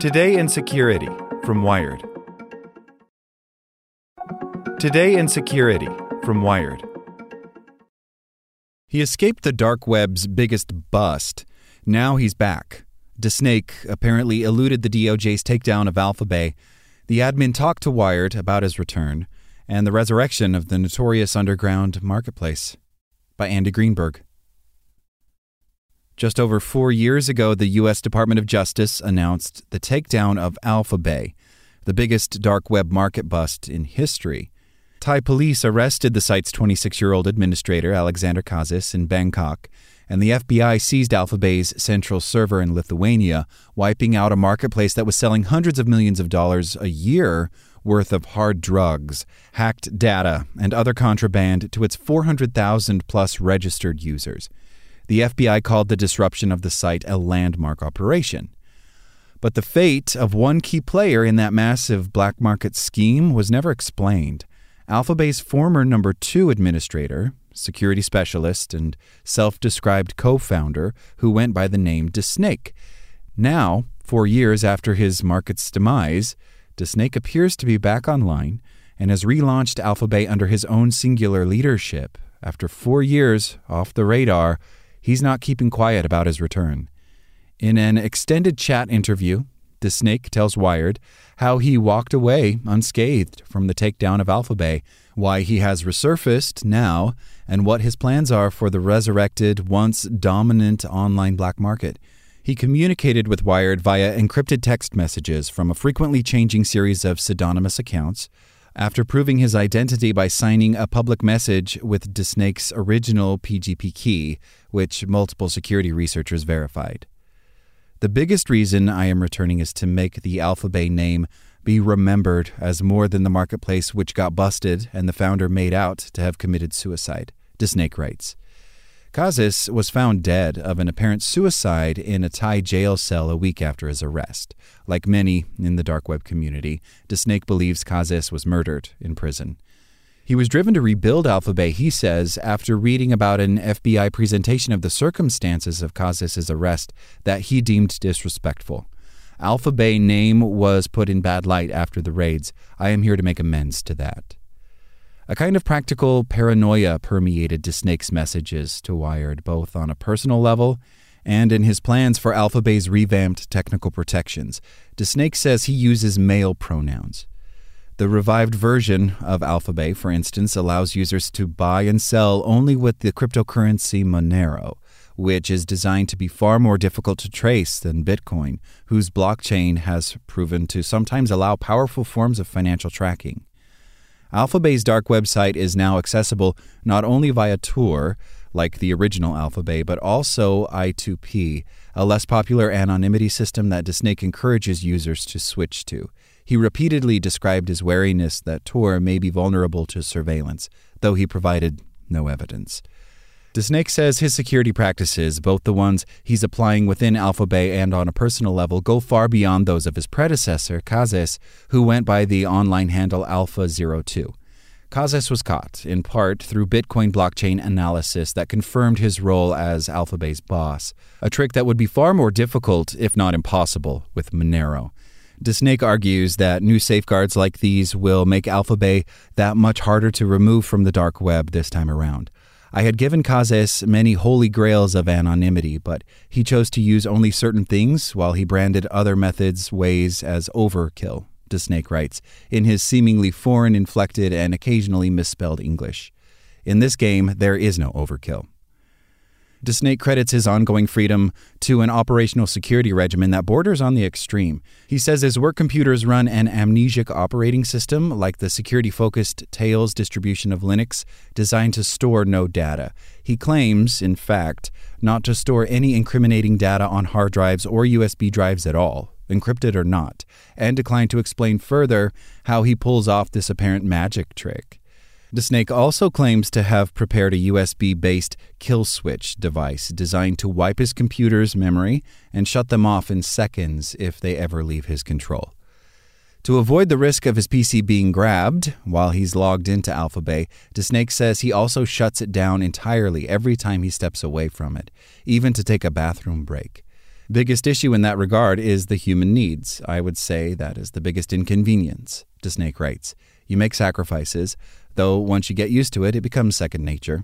Today in Security from Wired. Today in Security from Wired. He escaped the dark web's biggest bust. Now he's back. DeSnake apparently eluded the DOJ's takedown of Alphabay. The admin talked to Wired about his return and the resurrection of the notorious underground marketplace. By Andy Greenberg. Just over four years ago, the U.S. Department of Justice announced the takedown of Alphabay, the biggest dark web market bust in history. Thai police arrested the site's 26 year old administrator, Alexander Cazes, in Bangkok, and the FBI seized Alphabay's central server in Lithuania, wiping out a marketplace that was selling hundreds of millions of dollars a year worth of hard drugs, hacked data, and other contraband to its 400,000 plus registered users. The FBI called the disruption of the site a landmark operation. But the fate of one key player in that massive black market scheme was never explained. Alphabay's former number two administrator, security specialist, and self described co founder, who went by the name DeSnake. Now, four years after his market's demise, DeSnake appears to be back online and has relaunched Alphabay under his own singular leadership. After four years off the radar, he's not keeping quiet about his return. In an extended chat interview, DeSnake tells Wired how he walked away unscathed from the takedown of Alphabay, why he has resurfaced now, and what his plans are for the resurrected, once dominant online black market. He communicated with Wired via encrypted text messages from a frequently changing series of pseudonymous accounts after proving his identity by signing a public message with DeSnake's original PGP key, which multiple security researchers verified. The biggest reason I am returning is to make the Alphabay name be remembered as more than the marketplace which got busted and the founder made out to have committed suicide, DeSnake writes. Cazes was found dead of an apparent suicide in a Thai jail cell a week after his arrest. Like many in the dark web community, DeSnake believes Cazes was murdered in prison. He was driven to rebuild Alpha Bay, he says, after reading about an FBI presentation of the circumstances of Cazes' arrest that he deemed disrespectful. Alphabay name was put in bad light after the raids. I am here to make amends to that. A kind of practical paranoia permeated DeSnake's messages to Wired, both on a personal level and in his plans for Alphabay's revamped technical protections. DeSnake says he uses male pronouns. The revived version of Alphabay, for instance, allows users to buy and sell only with the cryptocurrency Monero, which is designed to be far more difficult to trace than Bitcoin, whose blockchain has proven to sometimes allow powerful forms of financial tracking. Alphabay's dark website is now accessible not only via Tor, like the original Alphabay, but also I2P, a less popular anonymity system that DeSnake encourages users to switch to. He repeatedly described his wariness that Tor may be vulnerable to surveillance, though he provided no evidence. DeSnake says his security practices, both the ones he's applying within Alphabay and on a personal level, go far beyond those of his predecessor, Cazes, who went by the online handle Alpha02. Cazes was caught, in part through Bitcoin blockchain analysis that confirmed his role as Alphabay's boss, a trick that would be far more difficult, if not impossible, with Monero. DeSnake argues that new safeguards like these will make Alphabay that much harder to remove from the dark web this time around. I had given Cazes many holy grails of anonymity, but he chose to use only certain things while he branded other methods, ways as overkill, DeSnake writes, in his seemingly foreign inflected and occasionally misspelled English. In this game, there is no overkill. DeSnake credits his ongoing freedom to an operational security regimen that borders on the extreme. He says his work computers run an amnesic operating system like the security focused Tails distribution of Linux, designed to store no data. He claims, in fact, not to store any incriminating data on hard drives or USB drives at all, encrypted or not, and declined to explain further how he pulls off this apparent magic trick. DeSnake also claims to have prepared a USB based kill switch device designed to wipe his computer's memory and shut them off in seconds if they ever leave his control. To avoid the risk of his PC being grabbed while he's logged into Alphabay, DeSnake says he also shuts it down entirely every time he steps away from it, even to take a bathroom break. Biggest issue in that regard is the human needs. I would say that is the biggest inconvenience, DeSnake writes. You make sacrifices, though once you get used to it, it becomes second nature.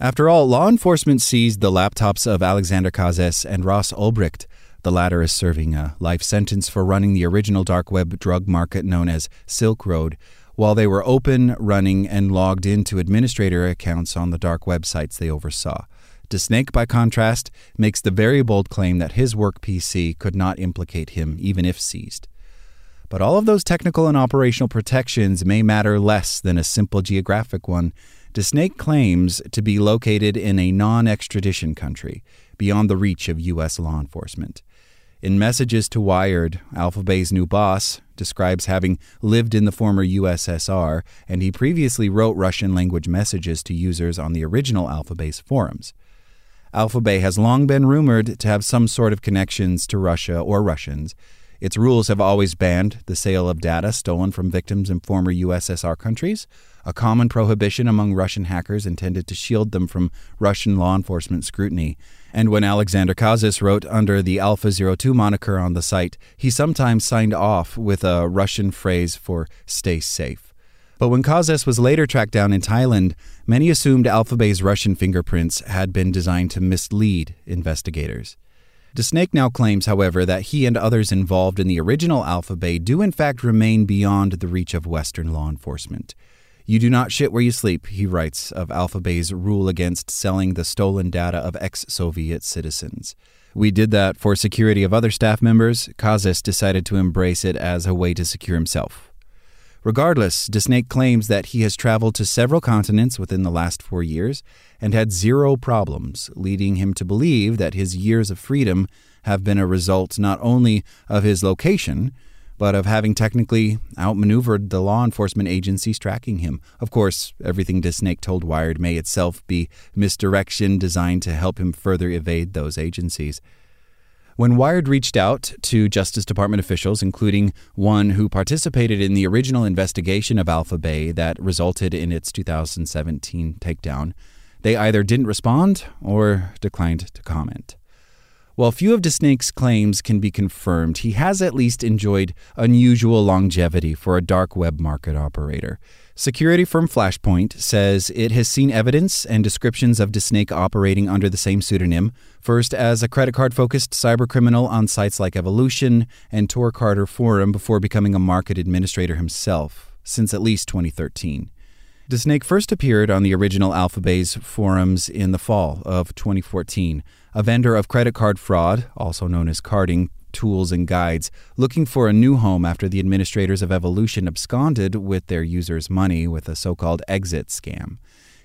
After all, law enforcement seized the laptops of Alexander Cazes and Ross Ulbricht. The latter is serving a life sentence for running the original dark web drug market known as Silk Road, while they were open, running, and logged into administrator accounts on the dark websites they oversaw. DeSnake, by contrast, makes the very bold claim that his work PC could not implicate him, even if seized. But all of those technical and operational protections may matter less than a simple geographic one. DeSnake claims to be located in a non extradition country, beyond the reach of U.S. law enforcement. In messages to Wired, Alphabay's new boss describes having lived in the former USSR, and he previously wrote Russian language messages to users on the original AlphaBay's forums. Alphabay has long been rumored to have some sort of connections to Russia or Russians. Its rules have always banned the sale of data stolen from victims in former USSR countries, a common prohibition among Russian hackers intended to shield them from Russian law enforcement scrutiny. And when Alexander Cazes wrote under the Alpha 02 moniker on the site, he sometimes signed off with a Russian phrase for stay safe. But when Cazes was later tracked down in Thailand, many assumed Alphabay's Russian fingerprints had been designed to mislead investigators. DeSnake now claims, however, that he and others involved in the original Alphabay do in fact remain beyond the reach of Western law enforcement. You do not shit where you sleep, he writes of Alphabay's rule against selling the stolen data of ex Soviet citizens. We did that for security of other staff members. Cazes decided to embrace it as a way to secure himself. Regardless, DeSnake claims that he has traveled to several continents within the last four years and had zero problems, leading him to believe that his years of freedom have been a result not only of his location, but of having technically outmaneuvered the law enforcement agencies tracking him. Of course, everything DeSnake told Wired may itself be misdirection designed to help him further evade those agencies. When Wired reached out to Justice Department officials, including one who participated in the original investigation of Alphabay that resulted in its 2017 takedown, they either didn't respond or declined to comment. While few of DeSnake's claims can be confirmed, he has at least enjoyed unusual longevity for a dark web market operator. Security firm Flashpoint says it has seen evidence and descriptions of DeSnake operating under the same pseudonym, first as a credit card focused cybercriminal on sites like Evolution and Tor Carding Forum before becoming a market administrator himself, since at least 2013. DeSnake first appeared on the original AlphaBay's forums in the fall of 2014, a vendor of credit card fraud, also known as carding, tools, and guides, looking for a new home after the administrators of Evolution absconded with their users' money with a so called exit scam.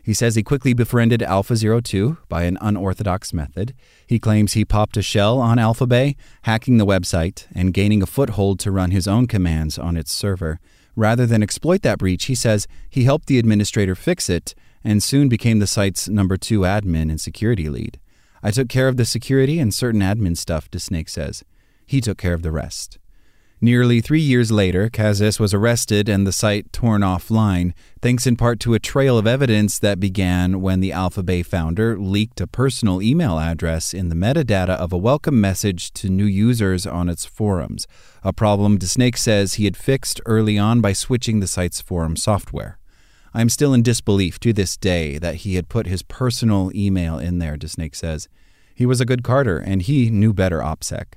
He says he quickly befriended Alpha 02 by an unorthodox method. He claims he popped a shell on Alphabay, hacking the website and gaining a foothold to run his own commands on its server. Rather than exploit that breach, he says he helped the administrator fix it and soon became the site's number two admin and security lead. I took care of the security and certain admin stuff, DeSnake says. He took care of the rest. Nearly three years later, Cazes was arrested and the site torn offline, thanks in part to a trail of evidence that began when the Alphabay founder leaked a personal email address in the metadata of a welcome message to new users on its forums, a problem DeSnake says he had fixed early on by switching the site's forum software. I am still in disbelief to this day that he had put his personal email in there, DeSnake says. He was a good carder, and he knew better OPSEC.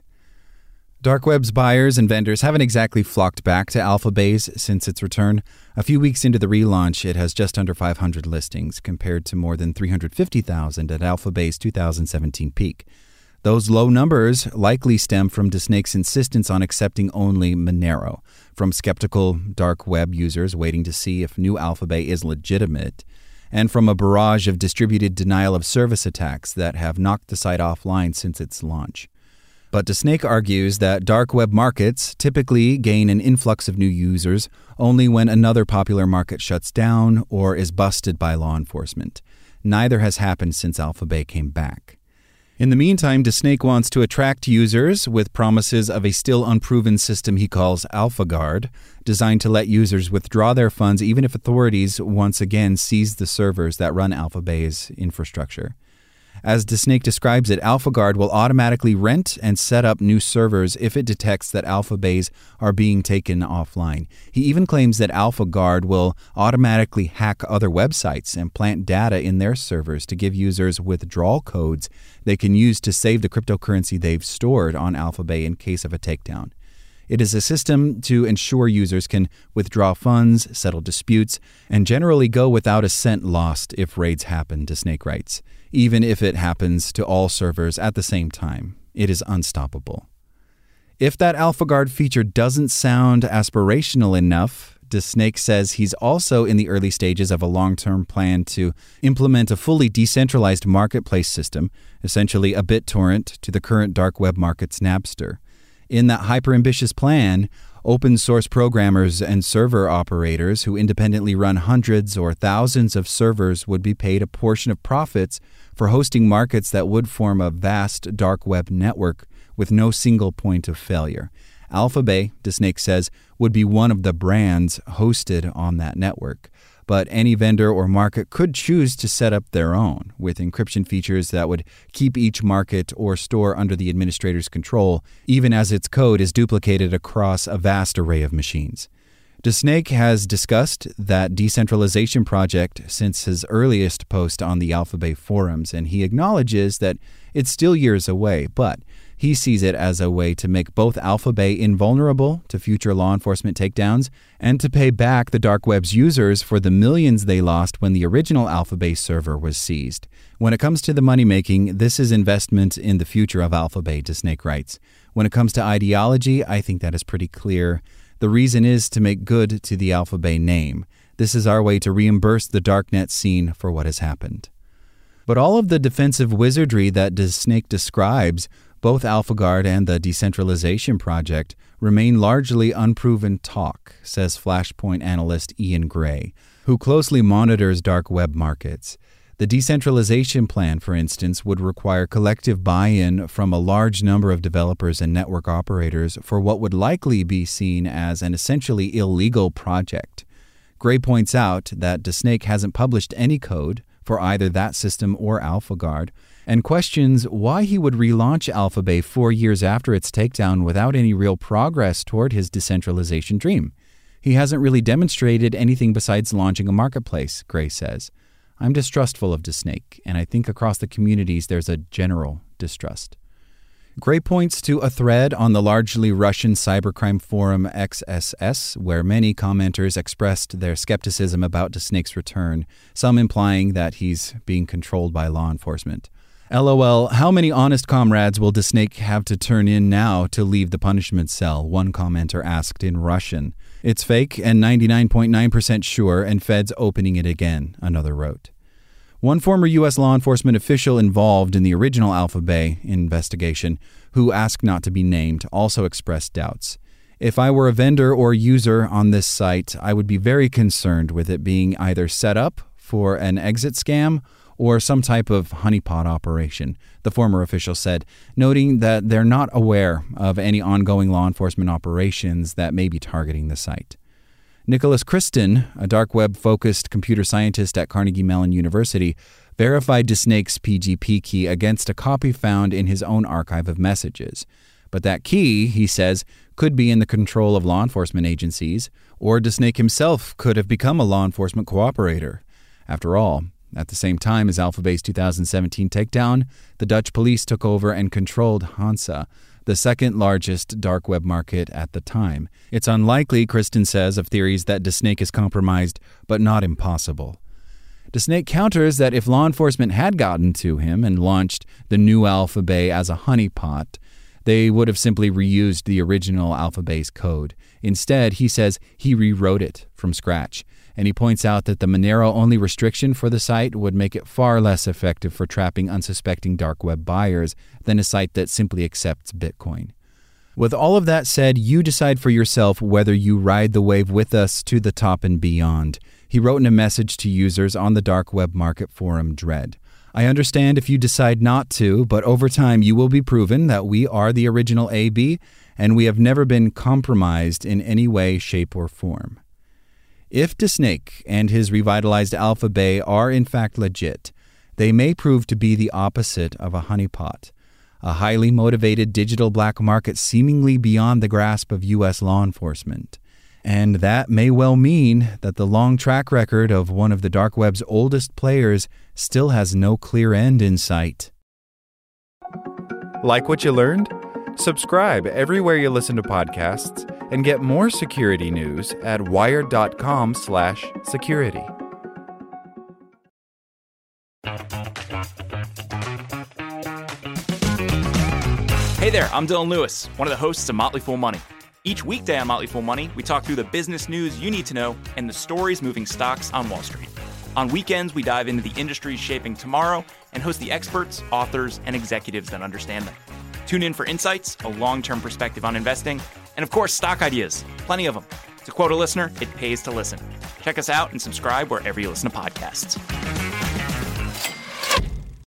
Dark Web's buyers and vendors haven't exactly flocked back to Alphabase since its return. A few weeks into the relaunch, it has just under 500 listings, compared to more than 350,000 at AlphaBay's 2017 peak. Those low numbers likely stem from DeSnake's insistence on accepting only Monero, from skeptical dark web users waiting to see if new Alphabay is legitimate, and from a barrage of distributed denial of service attacks that have knocked the site offline since its launch. But DeSnake argues that dark web markets typically gain an influx of new users only when another popular market shuts down or is busted by law enforcement. Neither has happened since Alphabay came back. In the meantime, DeSnake wants to attract users with promises of a still unproven system he calls AlphaGuard, designed to let users withdraw their funds even if authorities once again seize the servers that run Alphabay's infrastructure. As DeSnake describes it, AlphaGuard will automatically rent and set up new servers if it detects that AlphaBays are being taken offline. He even claims that AlphaGuard will automatically hack other websites and plant data in their servers to give users withdrawal codes they can use to save the cryptocurrency they've stored on AlphaBay in case of a takedown. It is a system to ensure users can withdraw funds, settle disputes, and generally go without a cent lost if raids happen, DeSnake writes, even if it happens to all servers at the same time. It is unstoppable. If that AlphaGuard feature doesn't sound aspirational enough, DeSnake says he's also in the early stages of a long term plan to implement a fully decentralized marketplace system, essentially a BitTorrent to the current dark web market's Napster. In that hyper ambitious plan, open source programmers and server operators who independently run hundreds or thousands of servers would be paid a portion of profits for hosting markets that would form a vast dark web network with no single point of failure. AlphaBay, DeSnake says, would be one of the brands hosted on that network but any vendor or market could choose to set up their own with encryption features that would keep each market or store under the administrator's control, even as its code is duplicated across a vast array of machines. DeSnake has discussed that decentralization project since his earliest post on the AlphaBay forums, and he acknowledges that it's still years away, but he sees it as a way to make both AlphaBay invulnerable to future law enforcement takedowns and to pay back the dark web's users for the millions they lost when the original AlphaBay server was seized. When it comes to the money making, this is investment in the future of AlphaBay, DeSnake writes. When it comes to ideology, I think that is pretty clear. The reason is to make good to the AlphaBay name. This is our way to reimburse the darknet scene for what has happened. But all of the defensive wizardry that DeSnake describes both AlphaGuard and the decentralization project remain largely unproven talk, says Flashpoint analyst Ian Gray, who closely monitors dark web markets. The decentralization plan, for instance, would require collective buy in from a large number of developers and network operators for what would likely be seen as an essentially illegal project. Gray points out that DeSnake hasn't published any code for either that system or AlphaGuard, and questions why he would relaunch AlphaBay four years after its takedown without any real progress toward his decentralization dream. He hasn't really demonstrated anything besides launching a marketplace, Gray says. I'm distrustful of DeSnake, and I think across the communities there's a general distrust. Gray points to a thread on the largely Russian cybercrime forum XSS, where many commenters expressed their skepticism about DeSnake's return, some implying that he's being controlled by law enforcement. LOL, how many honest comrades will DeSnake have to turn in now to leave the punishment cell? One commenter asked in Russian. It's fake and 99.9% sure, and Fed's opening it again, another wrote. One former U.S. law enforcement official involved in the original AlphaBay investigation, who asked not to be named, also expressed doubts. If I were a vendor or user on this site, I would be very concerned with it being either set up for an exit scam or some type of honeypot operation, the former official said, noting that they're not aware of any ongoing law enforcement operations that may be targeting the site. Nicholas Christin, a dark web focused computer scientist at Carnegie Mellon University, verified DeSnake's PGP key against a copy found in his own archive of messages. But that key, he says, could be in the control of law enforcement agencies, or DeSnake himself could have become a law enforcement cooperator. After all, at the same time as AlphaBay's 2017 takedown, the Dutch police took over and controlled Hansa, the second largest dark web market at the time. It's unlikely, Christin says, of theories that DeSnake is compromised, but not impossible. DeSnake counters that if law enforcement had gotten to him and launched the new AlphaBay as a honeypot, they would have simply reused the original AlphaBay's code. Instead, he says he rewrote it from scratch and he points out that the Monero only restriction for the site would make it far less effective for trapping unsuspecting dark web buyers than a site that simply accepts Bitcoin. With all of that said, you decide for yourself whether you ride the wave with us to the top and beyond. He wrote in a message to users on the dark web market forum Dread. I understand if you decide not to, but over time you will be proven that we are the original AB and we have never been compromised in any way, shape, or form. If DeSnake and his revitalized Alpha Bay are in fact legit, they may prove to be the opposite of a honeypot, a highly motivated digital black market seemingly beyond the grasp of U.S. law enforcement. And that may well mean that the long track record of one of the dark web's oldest players still has no clear end in sight. Like what you learned? Subscribe everywhere you listen to podcasts and get more security news at wired.com/security. Hey there, I'm Dylan Lewis, one of the hosts of Motley Fool Money. Each weekday on Motley Fool Money, we talk through the business news you need to know and the stories moving stocks on Wall Street. On weekends, we dive into the industries shaping tomorrow and host the experts, authors, and executives that understand them. Tune in for insights, a long term perspective on investing, and of course, stock ideas. Plenty of them. To quote a listener, it pays to listen. Check us out and subscribe wherever you listen to podcasts.